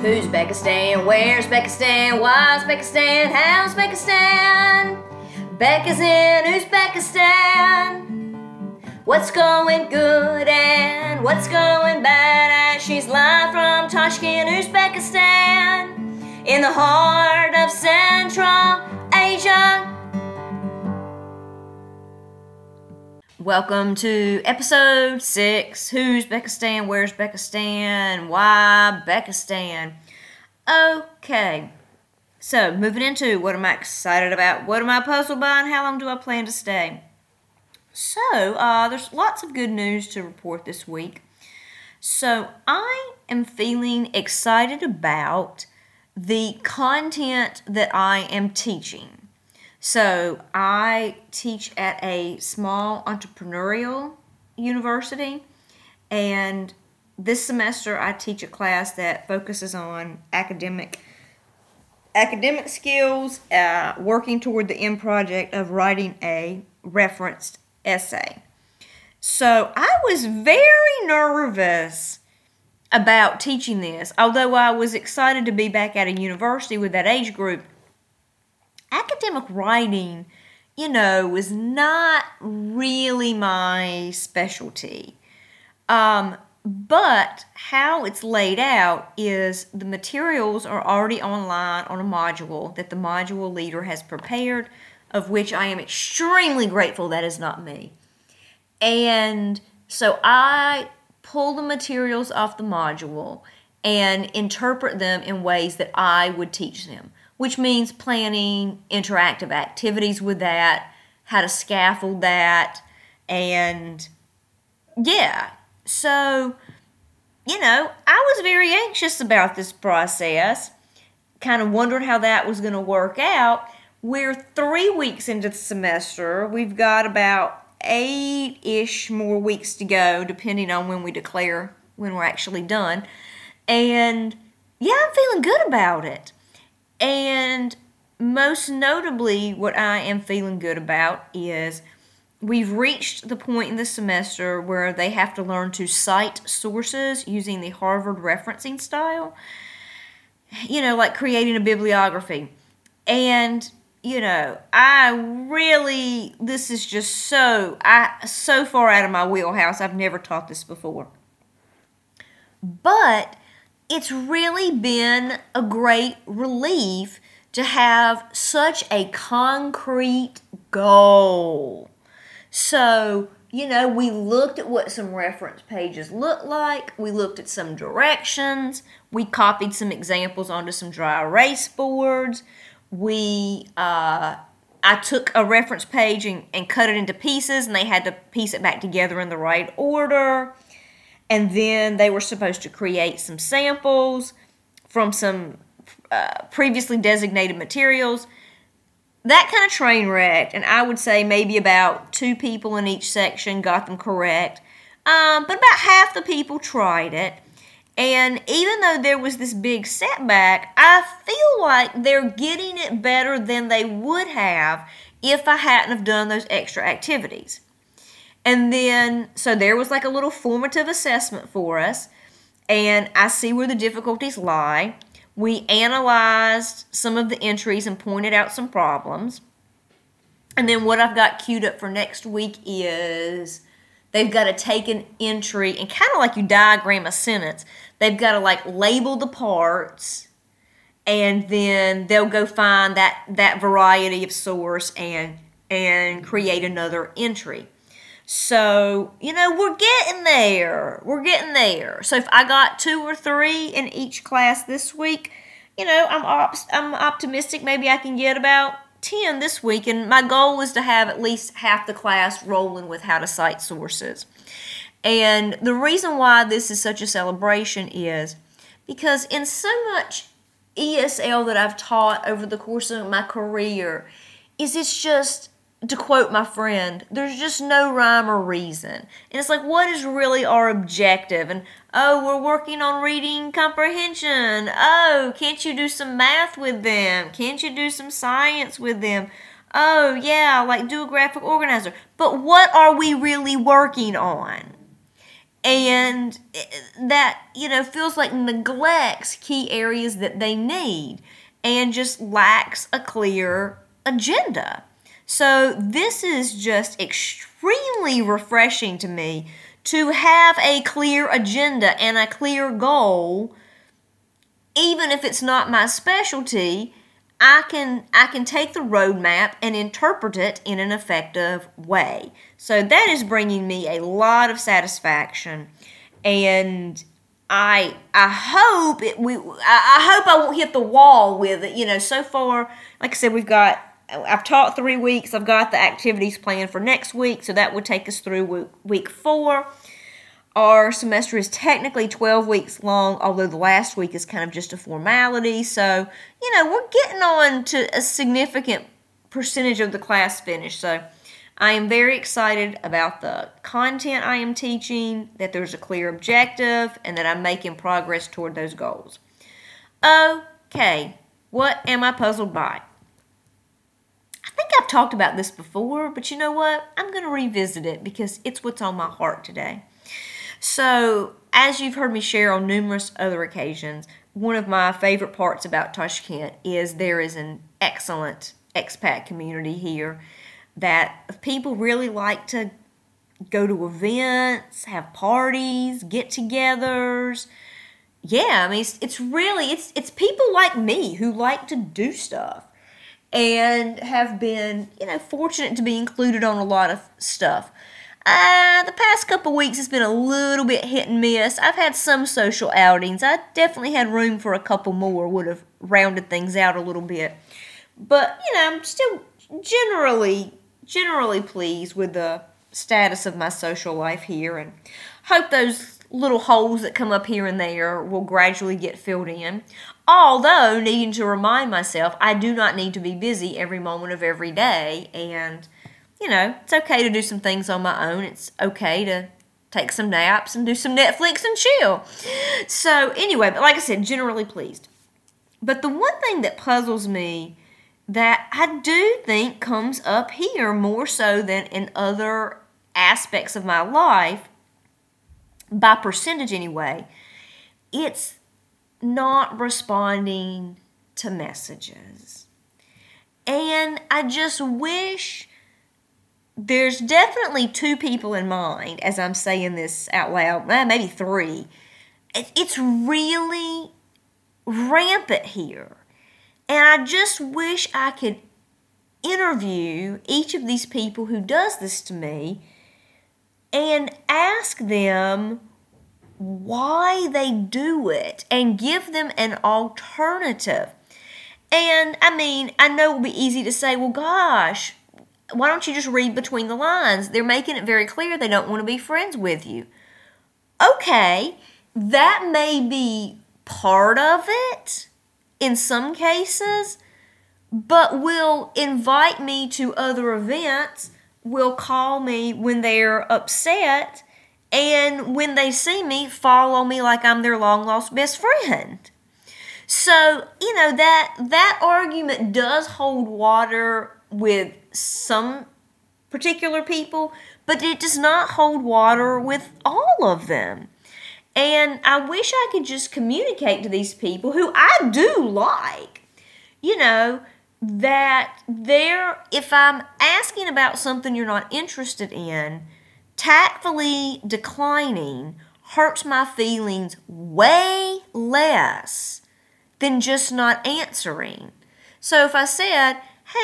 Who's Beckistan? Where's Beckistan? Why's Beckistan? How's Beckistan? Becca's in Uzbekistan. What's going good and what's going bad? And she's live from Tashkent, Uzbekistan, in the heart of Central Asia. Welcome to episode six. Who's Beckistan? Where's Beckistan? Why Beckistan? Okay, so moving into what am I excited about? What am I puzzled by? And how long do I plan to stay? So, uh, there's lots of good news to report this week. So, I am feeling excited about the content that I am teaching. So I teach at a small entrepreneurial university, and this semester I teach a class that focuses on academic academic skills, uh, working toward the end project of writing a referenced essay. So I was very nervous about teaching this, although I was excited to be back at a university with that age group academic writing, you know, was not really my specialty. Um, but how it's laid out is the materials are already online on a module that the module leader has prepared, of which I am extremely grateful that is not me. And so I pull the materials off the module and interpret them in ways that I would teach them which means planning interactive activities with that, how to scaffold that, and yeah. So, you know, I was very anxious about this process, kind of wondering how that was going to work out. We're three weeks into the semester. We've got about eight ish more weeks to go, depending on when we declare when we're actually done. And yeah, I'm feeling good about it. And most notably, what I am feeling good about is we've reached the point in the semester where they have to learn to cite sources using the Harvard referencing style. You know, like creating a bibliography. And you know, I really this is just so I so far out of my wheelhouse. I've never taught this before. But it's really been a great relief to have such a concrete goal. So, you know, we looked at what some reference pages look like, we looked at some directions, we copied some examples onto some dry erase boards, we, uh, I took a reference page and, and cut it into pieces, and they had to piece it back together in the right order and then they were supposed to create some samples from some uh, previously designated materials. That kind of train wrecked, and I would say maybe about two people in each section got them correct. Um, but about half the people tried it. And even though there was this big setback, I feel like they're getting it better than they would have if I hadn't have done those extra activities. And then, so there was like a little formative assessment for us, and I see where the difficulties lie. We analyzed some of the entries and pointed out some problems. And then, what I've got queued up for next week is they've got to take an entry and kind of like you diagram a sentence, they've got to like label the parts and then they'll go find that that variety of source and and create another entry so, you know, we're getting there. We're getting there. So if I got two or three in each class this week, you know, I'm op- I'm optimistic maybe I can get about 10 this week and my goal is to have at least half the class rolling with how to cite sources. And the reason why this is such a celebration is because in so much ESL that I've taught over the course of my career is it's just to quote my friend, there's just no rhyme or reason. And it's like, what is really our objective? And oh, we're working on reading comprehension. Oh, can't you do some math with them? Can't you do some science with them? Oh, yeah, like do a graphic organizer. But what are we really working on? and eh, that you know feels like neglects key areas that they need and just lacks a clear agenda so this is just extremely refreshing to me to have a clear agenda and a clear goal even if it's not my specialty I can I can take the roadmap and interpret it in an effective way. So that is bringing me a lot of satisfaction, and I I hope it we I, I hope I won't hit the wall with it. You know, so far, like I said, we've got I've taught three weeks. I've got the activities planned for next week, so that would take us through week four. Our semester is technically 12 weeks long, although the last week is kind of just a formality. So, you know, we're getting on to a significant percentage of the class finished. So, I am very excited about the content I am teaching, that there's a clear objective, and that I'm making progress toward those goals. Okay, what am I puzzled by? Think I've talked about this before, but you know what? I'm going to revisit it because it's what's on my heart today. So, as you've heard me share on numerous other occasions, one of my favorite parts about Tashkent is there is an excellent expat community here that people really like to go to events, have parties, get-togethers. Yeah, I mean it's, it's really it's it's people like me who like to do stuff and have been, you know, fortunate to be included on a lot of stuff. Uh, the past couple weeks has been a little bit hit and miss. I've had some social outings. I definitely had room for a couple more, would have rounded things out a little bit. But, you know, I'm still generally generally pleased with the status of my social life here and hope those little holes that come up here and there will gradually get filled in. Although needing to remind myself I do not need to be busy every moment of every day and you know, it's okay to do some things on my own. It's okay to take some naps and do some Netflix and chill. So, anyway, but like I said, generally pleased. But the one thing that puzzles me that I do think comes up here more so than in other aspects of my life, by percentage anyway, it's not responding to messages. And I just wish there's definitely two people in mind as I'm saying this out loud, maybe three. It's really rampant here. And I just wish I could interview each of these people who does this to me and ask them why they do it and give them an alternative. And I mean, I know it would be easy to say, well, gosh, why don't you just read between the lines? They're making it very clear they don't want to be friends with you. Okay, that may be part of it in some cases, but will invite me to other events, will call me when they're upset, and when they see me, follow me like I'm their long lost best friend. So, you know, that that argument does hold water with some particular people, but it does not hold water with all of them. And I wish I could just communicate to these people who I do like, you know, that they're, if I'm asking about something you're not interested in, tactfully declining hurts my feelings way less than just not answering. So if I said,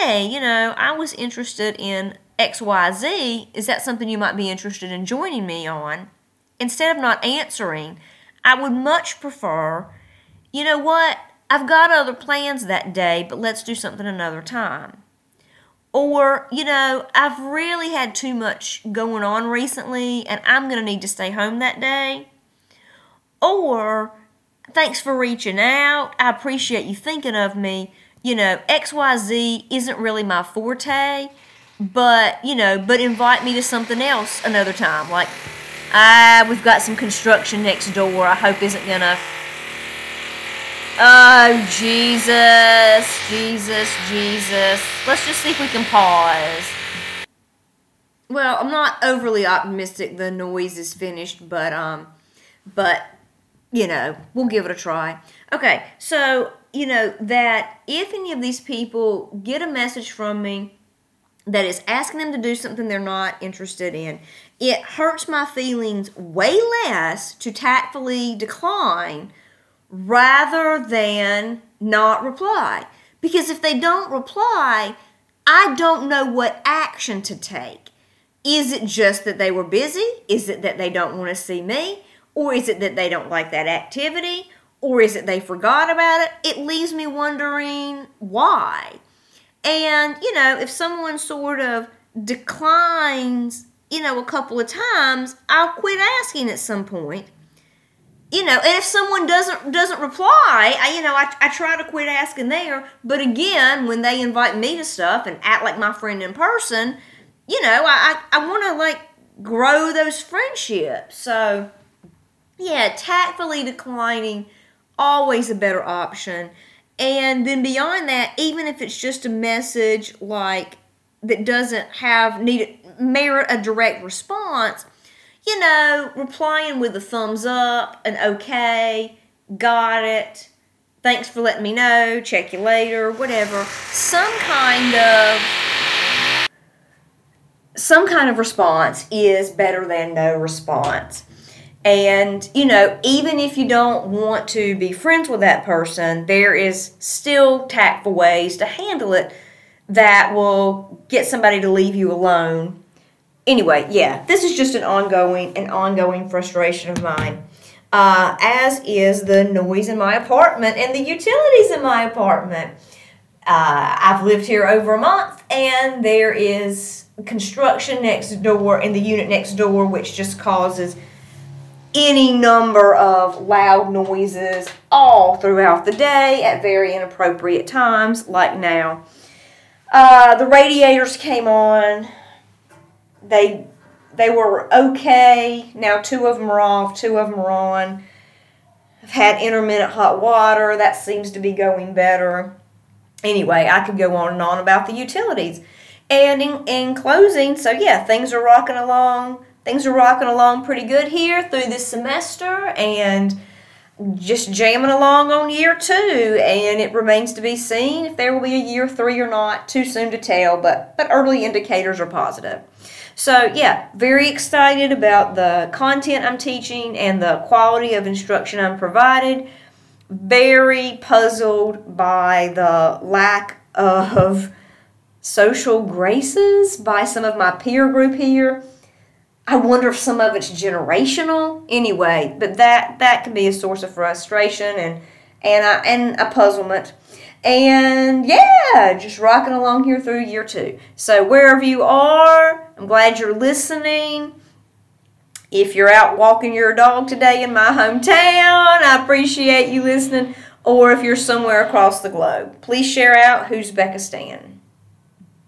hey, you know, I was interested in XYZ. Is that something you might be interested in joining me on? Instead of not answering, I would much prefer, you know what, I've got other plans that day, but let's do something another time. Or, you know, I've really had too much going on recently and I'm going to need to stay home that day. Or, thanks for reaching out. I appreciate you thinking of me, you know, XYZ isn't really my forte, but, you know, but invite me to something else another time. Like, ah, we've got some construction next door. I hope isn't gonna. Oh, Jesus, Jesus, Jesus. Let's just see if we can pause. well, I'm not overly optimistic the noise is finished, but um, but you know, we'll give it a try. Okay, so you know that if any of these people get a message from me that is asking them to do something they're not interested in, it hurts my feelings way less to tactfully decline rather than not reply. Because if they don't reply, I don't know what action to take. Is it just that they were busy? Is it that they don't want to see me? Or is it that they don't like that activity? Or is it they forgot about it? It leaves me wondering why. And, you know, if someone sort of declines, you know, a couple of times, I'll quit asking at some point. You know, and if someone doesn't doesn't reply, I you know, I, I try to quit asking there. But again, when they invite me to stuff and act like my friend in person, you know, I, I, I want to like grow those friendships. So, yeah, tactfully declining, always a better option. And then beyond that, even if it's just a message like that doesn't have need merit a direct response, you know, replying with a thumbs up, an okay, got it, thanks for letting me know, check you later, whatever. Some kind of some kind of response is better than no response. And, you know, even if you don't want to be friends with that person, there is still tactful ways to handle it that will get somebody to leave you alone. Anyway, yeah, this is just an ongoing an ongoing frustration of mine. Uh, as is the noise in my apartment and the utilities in my apartment. Uh, I've lived here over a month, and there is construction next door in the unit next door, which just causes any number of loud noises all throughout the day at very inappropriate times, like now. Uh, the radiators came on. They they were okay. Now two of them are off. Two of them are on. I've had intermittent hot water. That seems to be going better. Anyway, I could go on and on about the utilities. And in, in closing, so yeah, things are rocking along. Things are rocking along pretty good here through this semester and just jamming along on year two. And it remains to be seen if there will be a year three or not. Too soon to tell, but, but early indicators are positive. So, yeah, very excited about the content I'm teaching and the quality of instruction I'm provided. Very puzzled by the lack of social graces by some of my peer group here. I wonder if some of it's generational. Anyway, but that that can be a source of frustration and and a, and a puzzlement. And yeah, just rocking along here through year two. So wherever you are, I'm glad you're listening. If you're out walking your dog today in my hometown, I appreciate you listening. Or if you're somewhere across the globe, please share out who's Beckistan.